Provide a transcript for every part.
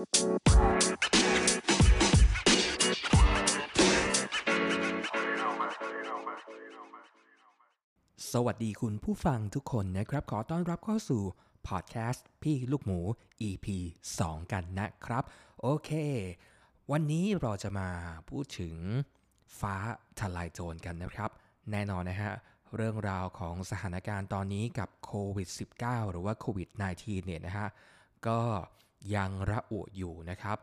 สวัสดีคุณผู้ฟังทุกคนนะครับ ขอต้อนรับเข้าสู่พอดแคสต์พี่ลูกหมู EP 2 กันนะครับ โอเค วันนี้เราจะมาพูดถึงฟ้าทลายโจรกันนะครับ แน่นอนนะฮะเรื่องราวของสถานการณ์ตอนนี้กับโควิด -19 หรือว่าโควิด -19 เนี่ยนะฮะก็ ยังระอุอยู่นะครับ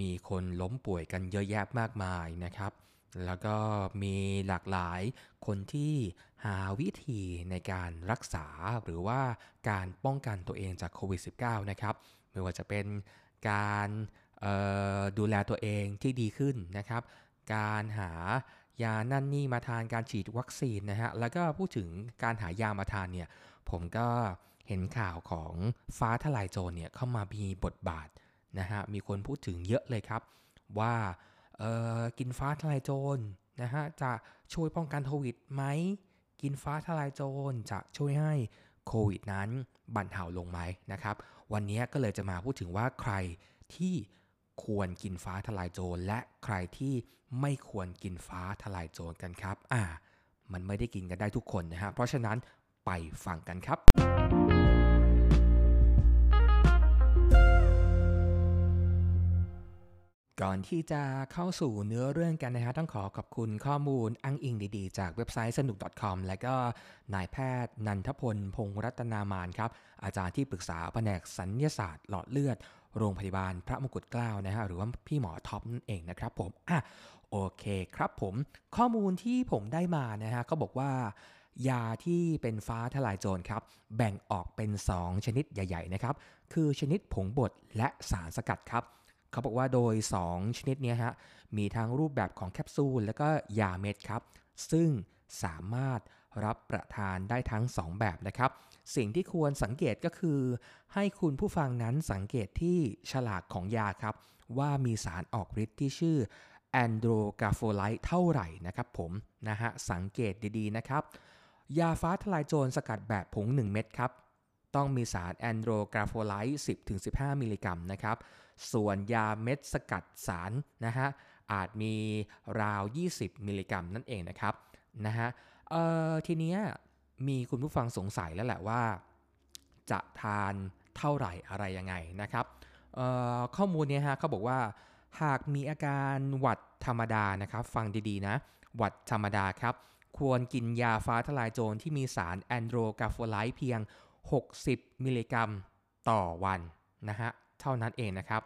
มีคนล้มป่วยกันเยอะแยะมากมายนะครับ แล้วก็มีหลากหลายคนที่หาวิธีในการรักษาหรือว่าการป้องกันตัวเองจากโควิด -19 นะครับ ไม่ว่าจะเป็นการดูแลตัวเองที่ดีขึ้นนะครับ การหายานั่นนี่มาทานการฉีดวัคซีนนะฮะ แล้วก็พูดถึงการหายามาทานเนี่ย ผมก็ เห็นข่าวของฟ้าทลายโจรเนี่ยเข้ามามีบทบาทนะฮะมีคนพูดถึงเยอะเลยครับ ว่ากินฟ้าทลายโจรนะฮะจะช่วยป้องกันโควิดไหมกินฟ้าทลายโจรจะช่วยให้โควิดนั้นบรรเทาลงไหมนะครับ วันนี้ก็เลยจะมาพูดถึงว่าใครที่ควรกินฟ้าทลายโจรและใครที่ไม่ควรกินฟ้าทลายโจรกันครับ อ่า มันไม่ได้กินกันได้ทุกคนนะฮะเพราะฉะนั้นไปฟังกันครับ ก่อนที่จะเข้าสู่เนื้อเรื่องกันนะฮะต้องขอขอบคุณข้อมูลอ้างอิงดีๆ จากเว็บไซต์สนุก .com และก็นายแพทย์นันทพล พงรัตนามานครับ อาจารย์ที่ปรึกษาแผนกสัญญาศาสตร์หลอดเลือด โรงพยาบาลพระมงกุฎเกล้านะฮะหรือว่าพี่หมอท็อปนั่นเองนะครับผมอะโอเคครับผม ข้อมูลที่ผมได้มานะฮะก็บอกว่ายาที่เป็นฟ้าทลายโจรครับ แบ่งออกเป็น 2 ชนิดใหญ่ ๆ นะครับ คือชนิดผงบดและสารสกัดครับ เขาบอกว่าโดย 2 ชนิดนี้ฮะมีทั้งรูปแบบของแคปซูลและก็ยาเม็ดครับ ซึ่งสามารถรับประทานได้ทั้ง 2 แบบนะครับ สิ่งที่ควรสังเกตก็คือ ให้คุณผู้ฟังนั้นสังเกตที่ฉลากของยาครับ ว่ามีสารออกฤทธิ์ที่ชื่อ andrographolide เท่าไหร่นะครับผมนะฮะสังเกตดีๆนะครับ ยาฟ้าทะลายโจรสกัดแบบผง 1 เม็ดครับ ต้องมีสาร andrographolide 10-15 มิลลิกรัมนะครับ ส่วนยาเม็ดสกัดสารนะฮะอาจมีราว 20 มิลลิกรัมนั่นเองนะครับนะฮะทีนี้มีคุณผู้ฟังสงสัยแล้วแหละว่า จะทานเท่าไหร่อะไรยังไงนะครับข้อมูลเนี้ฮะเขาบอกว่าหากมีอาการหวัดธรรมดานะครับ ฟังดีๆนะ หวัดธรรมดาครับ ควรกินยาฟ้าทะลายโจรที่มีสาร andrographolide เพียง 60 มิลลิกรัมต่อวันนะฮะเท่านั้นเองนะครับ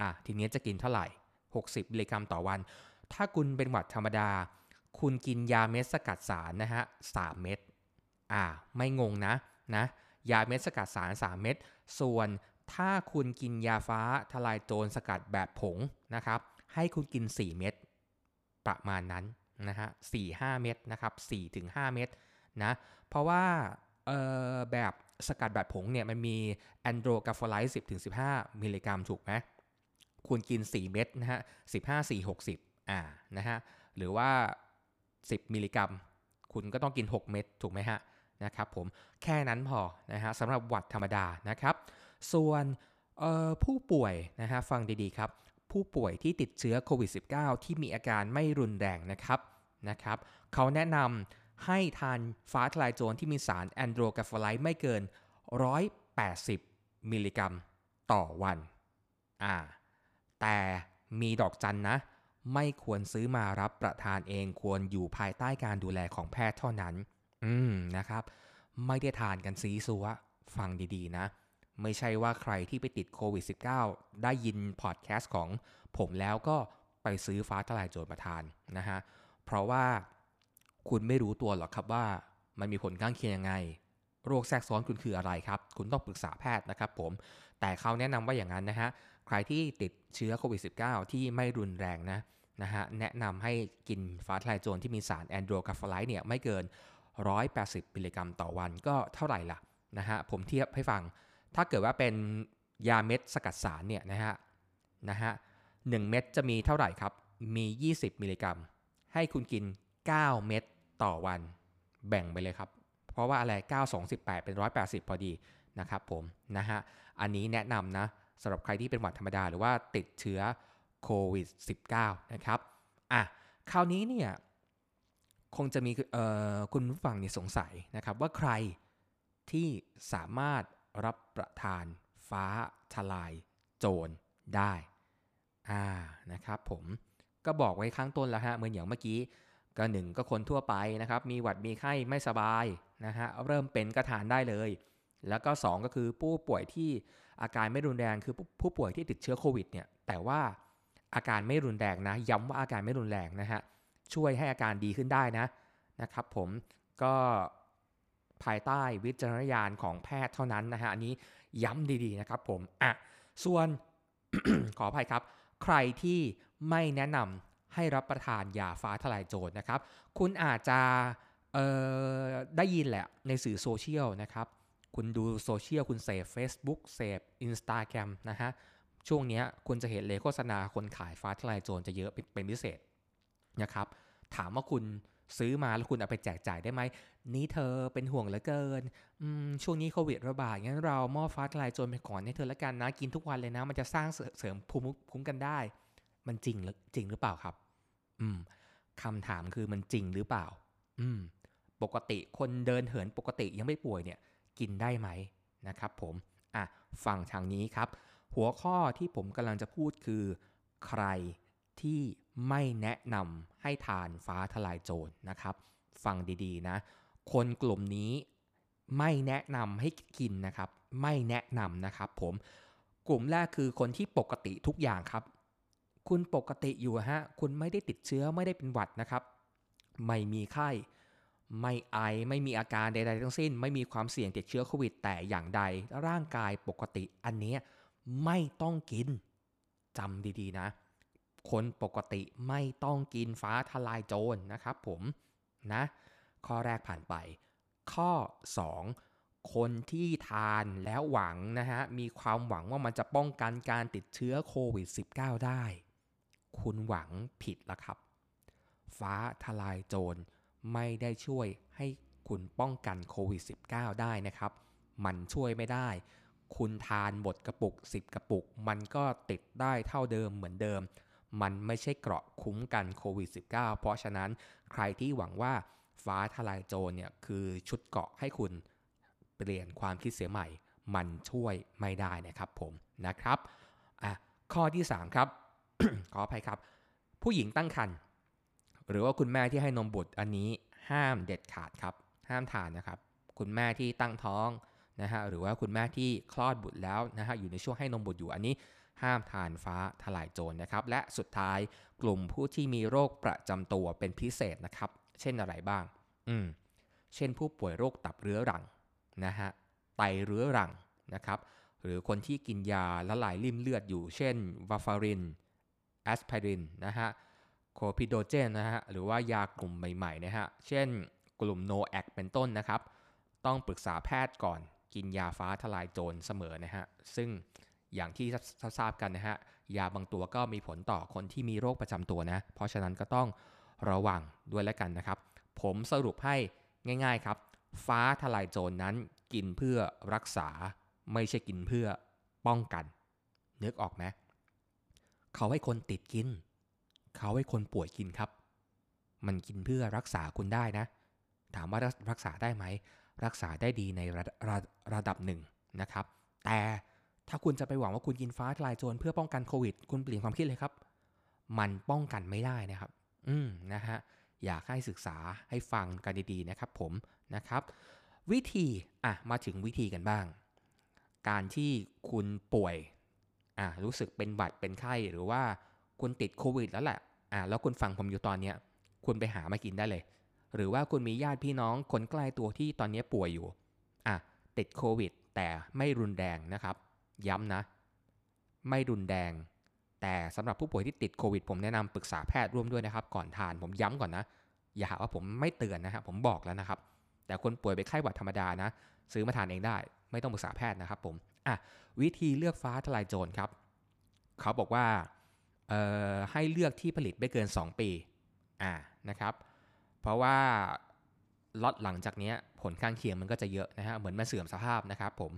อะทีนี้จะกินเท่าไหร่ 60 มิลลิกรัมต่อวัน ถ้าคุณเป็นหวัดธรรมดา คุณกินยาเม็ดสกัดสารนะฮะ3เม็ดอ่าไม่งงนะนะยาเม็ดสกัดสาร 3 เม็ดส่วนถ้าคุณกินยาฟ้าทลายโจรสกัดแบบผงนะครับ ให้คุณกิน 4 เม็ดประมาณนั้นนะฮะ4-5เม็ดนะครับ4-5เม็ดนะเพราะว่าแบบ สกัดแบบผงเนี่ยมันมีandrographolide 10 15 มิลลิกรัมถูกไหมควรกิน 4 เม็ดนะฮะ15 4 60อ่านะฮะหรือว่า 10 มิลลิกรัม คุณก็ต้องกิน 6 เม็ดถูกไหมฮะนะครับผมแค่นั้นพอนะฮะสำหรับหวัดธรรมดานะครับ ส่วนผู้ป่วยนะฮะฟังดีๆครับ ผู้ป่วยที่ติดเชื้อโควิด -19 ที่มีอาการไม่รุนแรงนะครับนะครับเขาแนะนำ ให้ทานฟ้าทะลายโจรที่มีสาร andrographolide ไม่เกิน 180 มิลลิกรัมต่อวัน อ่า แต่มีดอกจันนะ ไม่ควรซื้อมารับประทานเองควรอยู่ภายใต้การดูแลของแพทย์เท่านั้น อืม นะครับ ไม่ได้ทานกันซี้ซั้วฟังดีๆ นะ ไม่ใช่ว่าใครที่ไปติดโควิด -19 ได้ยินพอดแคสต์ของผมแล้วก็ไปซื้อฟ้าทะลายโจรมาทานนะฮะ เพราะว่า คุณไม่รู้ตัวหรอกครับว่ามันมีผลข้างเคียงยังไง โรคแทรกซ้อนคุณคืออะไรครับ คุณต้องปรึกษาแพทย์นะครับผม แต่เขาแนะนำว่าอย่างนั้นนะฮะ ใครที่ติดเชื้อโควิด -19 ที่ไม่รุนแรงนะนะฮะ แนะนำให้กินฟ้าทลายโจรที่มีสารแอนโดรกาฟไลต์เนี่ยไม่เกิน 180มิลลิกรัมต่อวันก็เท่าไหร่ล่ะนะฮะ ผมเทียบให้ฟัง ถ้าเกิดว่าเป็นยาเม็ดสกัดสารเนี่ยนะฮะนะฮะหเม็ดจะมีเท่าไหร่ครับ มี 20 มิลลิกรัม ให้คุณกิน 9 เม็ด ต่อวันแบ่งไปเลยครับ เพราะว่าอะไร 9 2 18 เป็น 180 พอดีนะครับผมนะฮะ อันนี้แนะนำนะสำหรับใครที่เป็นหวัดธรรมดาหรือว่าติดเชื้อโควิด -19 นะครับ อะ คราวนี้เนี่ยคงจะมีคุณผู้ฟังเนี่ยสงสัยนะครับว่าใครที่สามารถรับประทานฟ้าทลายโจรได้ อ่า นะครับผม ก็บอกไว้ข้างต้นแล้วฮะ เหมือนอย่างเมื่อกี้ ก็หนึ่งก็คนทั่วไปนะครับ มีหวัดมีไข้ไม่สบายนะฮะเริ่มเป็นก็ทานได้เลย แล้วก็ 2 ก็คือผู้ป่วยที่อาการไม่รุนแรงคือผู้ป่วยที่ติดเชื้อโควิดเนี่ยแต่ว่าอาการไม่รุนแรงนะ ย้ำว่าอาการไม่รุนแรงนะฮะช่วยให้อาการดีขึ้นได้นะนะครับผมก็ภายใต้วิจารณญาณของแพทย์เท่านั้นนะฮะอันนี้ย้ำดีๆนะครับผมอะส่วนขออภัยครับ ใครที่ไม่แนะนำ ให้รับประทานยาฟ้าทลายโจรนะครับ คุณอาจจะได้ยินแหละในสื่อโซเชียลนะครับ คุณดูโซเชียลคุณเสพ Facebook เสพ Instagram นะฮะ ช่วงนี้คุณจะเห็นเลโฆษณาคนขายฟ้าทลายโจรจะเยอะเป็นพิเศษนะครับ ถามว่าคุณซื้อมาแล้วคุณเอาไปแจกจ่ายได้ไหม นี่เธอเป็นห่วงเหลือเกิน ช่วงนี้โควิดระบาด งั้นเรามอบฟ้าทลายโจรไปก่อนให้เธอละกันนะ กินทุกวันเลยนะ มันจะสร้างเสริมภูมิคุ้มกันได้ มันจริงหรือจริงหรือเปล่าครับ อืมคำถามคือมันจริงหรือเปล่า อืม ปกติคนเดินเหินปกติยังไม่ป่วยเนี่ย กินได้ไหมนะครับผมอะฟังทางนี้ครับ หัวข้อที่ผมกำลังจะพูดคือ ใครที่ไม่แนะนำให้ทานฟ้าทลายโจรนะครับ ฟังดีๆนะ คนกลุ่มนี้ไม่แนะนำให้กินนะครับ ไม่แนะนำนะครับ ผม กลุ่มแรกคือคนที่ปกติทุกอย่างครับ คุณปกติอยู่ฮะ คุณไม่ได้ติดเชื้อไม่ได้เป็นหวัดนะครับ ไม่มีไข้ ไม่ไอ ไม่มีอาการใด ๆ ทั้งสิ้น ไม่มีความเสี่ยงติดเชื้อโควิด แต่อย่างใด ร่างกายปกติอันนี้ไม่ต้องกินจำดีๆนะ คนปกติไม่ต้องกินฟ้าทลายโจรนะครับผมนะ ข้อแรกผ่านไป ข้อ 2 คนที่ทานแล้วหวังนะฮะ มีความหวังว่ามันจะป้องกันการติดเชื้อโควิด -19 ได้ คุณหวังผิดละครับ ฟ้าทลายโจรไม่ได้ช่วยให้คุณป้องกันโควิด -19 ได้นะครับ มันช่วยไม่ได้ คุณทานหมดกระปุก 10 กระปุก มันก็ติดได้เท่าเดิมเหมือนเดิม มันไม่ใช่เกราะคุ้มกันโควิด -19 เพราะฉะนั้นใครที่หวังว่าฟ้าทลายโจรเนี่ยคือชุดเกราะให้คุณเปลี่ยนความคิดเสียใหม่ มันช่วยไม่ได้นะครับผมนะครับอะข้อที่ 3 ครับ ขออภัยครับ ผู้หญิงตั้งครรภ์หรือว่าคุณแม่ที่ให้นมบุตรอันนี้ห้ามเด็ดขาดครับ ห้ามทานนะครับ คุณแม่ที่ตั้งท้องนะฮะหรือว่าคุณแม่ที่คลอดบุตรแล้วนะฮะอยู่ในช่วงให้นมบุตรอยู่อันนี้ห้ามทานฟ้าทลายโจรนะครับ และสุดท้ายกลุ่มผู้ที่มีโรคประจำตัวเป็นพิเศษนะครับ เช่นอะไรบ้าง อืม เช่นผู้ป่วยโรคตับเรื้อรังนะฮะไตเรื้อรังนะครับ หรือคนที่กินยาละลายริ่มเลือดอยู่ เช่นวาฟาริน แอสไพรินนะฮะ clopidogrel นะฮะหรือว่ายากลุ่มใหม่ๆนะฮะเช่นกลุ่ม NOAC เป็นต้นนะครับ ต้องปรึกษาแพทย์ก่อนกินยาฟ้าทะลายโจรเสมอนะฮะซึ่งอย่างที่ทราบกันนะฮะยาบางตัวก็มีผลต่อคนที่มีโรคประจำตัวนะ เพราะฉะนั้นก็ต้องระวังด้วยแล้วกันนะครับ ผมสรุปให้ง่าย ๆครับ ฟ้าทะลายโจรนั้นกินเพื่อรักษาไม่ใช่กินเพื่อป้องกัน นึกออกไหม เขาให้คนติดกิน เขาให้คนป่วยกินครับ มันกินเพื่อรักษาคุณได้นะ ถามว่ารักษาได้ไหม รักษาได้ดีในระระระดับหนึ่งนะครับ แต่ถ้าคุณจะไปหวังว่าคุณกินฟ้าทลายโจรเพื่อป้องกันโควิด คุณเปลี่ยนความคิดเลยครับ มันป้องกันไม่ได้นะครับ อืมนะฮะ อยากให้ศึกษาให้ฟังกันดีๆนะครับ ผมนะครับ วิธี อะ มาถึงวิธีกันบ้าง การที่คุณป่วย อะรู้สึกเป็นบัดเป็นไข้หรือว่าคุณติดโควิดแล้วแหละอะแล้วคุณฟังผมอยู่ตอนเนี้ยคุณไปหามากินได้เลย หรือว่าคุณมีญาติพี่น้องคนใกล้ตัวที่ตอนนี้ป่วยอยู่อะติดโควิด แต่ไม่รุนแรงนะครับ ย้ำนะ ไม่รุนแรง แต่สำหรับผู้ป่วยที่ติดโควิด ผมแนะนำปรึกษาแพทย์ร่วมด้วยนะครับ ก่อนทานผมย้ำก่อนนะ อย่าหาว่าผมไม่เตือนนะครับผมบอกแล้วนะครับ แต่คนป่วยไปไข้หวัดธรรมดานะ ซื้อมาทานเองได้ ไม่ต้องปรึกษาแพทย์นะครับผม อะวิธีเลือกฟ้าทลายโจรครับ เขาบอกว่าให้เลือกที่ผลิตไม่เกิน 2 ปีอ่านะครับ เพราะว่าล็อตหลังจากนี้ผลข้างเคียงมันก็จะเยอะนะฮะเหมือนมาเสื่อมสภาพนะครับผม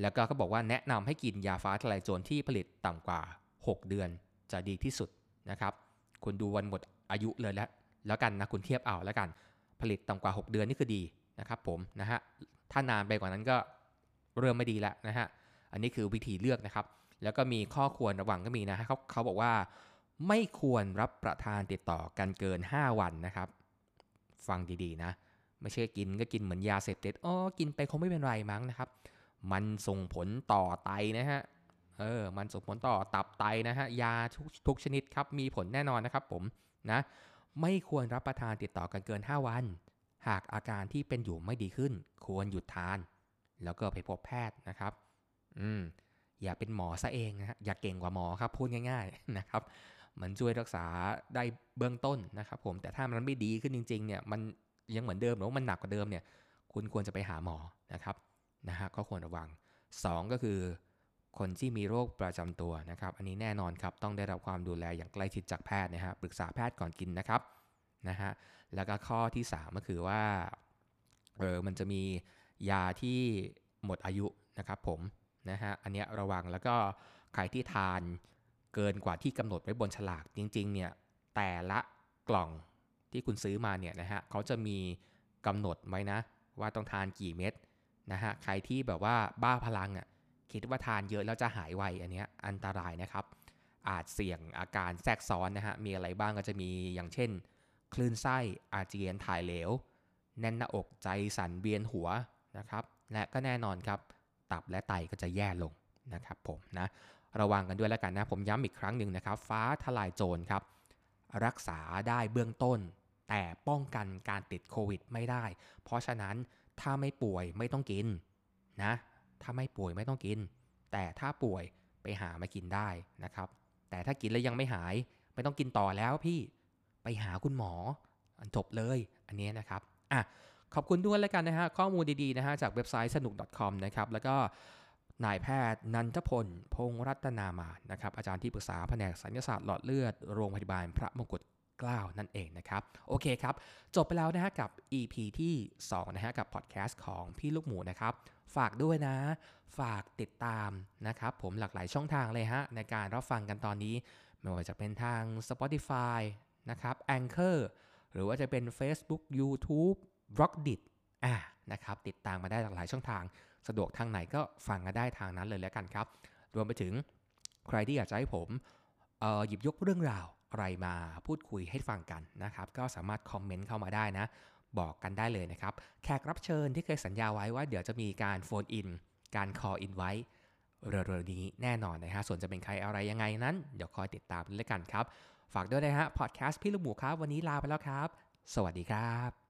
แล้วก็เขาบอกว่าแนะนำให้กินยาฟ้าทลายโจรที่ผลิตต่ำกว่า 6 เดือนจะดีที่สุดนะครับ คุณดูวันหมดอายุเลยแล้วแล้วกันนะคุณเทียบเอาแล้วกัน ผลิตต่ำกว่า 6 เดือนนี่คือดีนะครับผมนะฮะถ้านานไปกว่านั้นก็เริ่มไม่ดีแล้วนะฮะ อันนี้คือวิธีเลือกนะครับ แล้วก็มีข้อควรระวังก็มีนะฮะเขาเขาบอกว่า ไม่ควรรับประทานติดต่อกันเกิน 5 วันนะครับ ฟังดีๆนะ ไม่ใช่กินก็กินเหมือนยาเสพติดอ๋อกินไปคงไม่เป็นไรมั้งนะครับ มันส่งผลต่อไตนะฮะเออ มันส่งผลต่อตับไตนะฮะ ยาทุกทุกชนิดครับ มีผลแน่นอนนะครับผม นะ ไม่ควรรับประทานติดต่อกันเกิน 5 วัน หากอาการที่เป็นอยู่ไม่ดีขึ้น ควรหยุดทาน แล้วก็ไปพบแพทย์นะครับ อืมอย่าเป็นหมอซะเองนะฮะอย่าเก่งกว่าหมอครับพูดง่าย ๆนะครับ มันช่วยรักษาได้เบื้องต้นนะครับ ผมแต่ถ้ามันไม่ดีขึ้นจริงๆเนี่ยมันยังเหมือนเดิมหรือว่ามันหนักกว่าเดิมเนี่ย คุณควรจะไปหาหมอนะครับนะฮะก็ควรระวัง 2 ก็คือคนที่มีโรคประจำตัวนะครับ อันนี้แน่นอนครับต้องได้รับความดูแลอย่างใกล้ชิดจากแพทย์นะฮะปรึกษาแพทย์ก่อนกินนะครับนะฮะแล้วก็ข้อที่ 3 ก็คือว่าเออมันจะมียาที่หมดอายุนะครับผม นะฮะ อันเนี้ยระวังแล้วก็ใครที่ทานเกินกว่าที่กำหนดไว้บนฉลากจริงๆเนี่ยแต่ละกล่องที่คุณซื้อมาเนี่ยนะฮะเขาจะมีกำหนดไว้นะ ว่าต้องทานกี่เม็ดนะฮะใครที่แบบว่าบ้าพลังอะคิดว่าทานเยอะแล้วจะหายไวอันเนี้ยอันตรายนะครับ อาจเสี่ยงอาการแทรกซ้อนนะฮะมีอะไรบ้างก็จะมีอย่างเช่น คลื่นไส้อาเจียนถ่ายเหลว แน่นหน้าอกใจสั่นเวียนหัวนะครับ และก็แน่นอนครับ ตับและไตก็จะแย่ลงนะครับผมนะระวังกันด้วยแล้วกันนะ ผมย้ำอีกครั้งหนึ่งนะครับ ฟ้าทลายโจรครับ รักษาได้เบื้องต้น แต่ป้องกันการติดโควิดไม่ได้ เพราะฉะนั้นถ้าไม่ป่วยไม่ต้องกินนะถ้าไม่ป่วยไม่ต้องกิน แต่ถ้าป่วยไปหามากินได้นะครับ แต่ถ้ากินแล้วยังไม่หายไม่ต้องกินต่อแล้วพี่ไปหาคุณหมอจบเลยอันนี้นะครับอะ ขอบคุณด้วยแล้วกันนะฮะข้อมูลดีๆนะฮะจากเว็บไซต์สนุก .com นะครับแล้วก็นายแพทย์นันทพล พงรัตนามานะครับอาจารย์ที่ปรึกษาแผนกสัญญาศาสตร์หลอดเลือดโรงพยาบาลพระมงกุฎเกล้านั่นเองนะครับ โอเคครับ จบไปแล้วนะฮะกับ EP ที่ 2 นะฮะกับพอดแคสต์ของพี่ลูกหมูนะครับ ฝากด้วยนะ ฝากติดตามนะครับ ผมหลากหลายช่องทางเลยฮะ ในการรับฟังกันตอนนี้ ไม่ว่าจะเป็นทาง Spotify นะครับ Anchor หรือว่าจะเป็น Facebook YouTube b l o g d i t อ่านะครับติดตามมาได้หลากหลายช่องทาง สะดวกทางไหนก็ฟังกันได้ทางนั้นเลยแล้วกันครับ รวมไปถึงใครที่อยากจะให้ผมหยิบยกเรื่องราวอะไรมาพูดคุยให้ฟังกันนะครับ ก็สามารถคอมเมนต์เข้ามาได้นะ บอกกันได้เลยนะครับ แขกรับเชิญที่เคยสัญญาไว้ว่าเดี๋ยวจะมีการโฟนอิน การคออินไว้เร็วๆนี้แน่นอนนะฮะ ส่วนจะเป็นใครอะไรยังไงนั้น เดี๋ยวคอยติดตามด้วยกันครับ ฝากด้วยนะฮะ พอดแคสต์พี่ลูกหมูครับ วันนี้ลาไปแล้วครับ สวัสดีครับ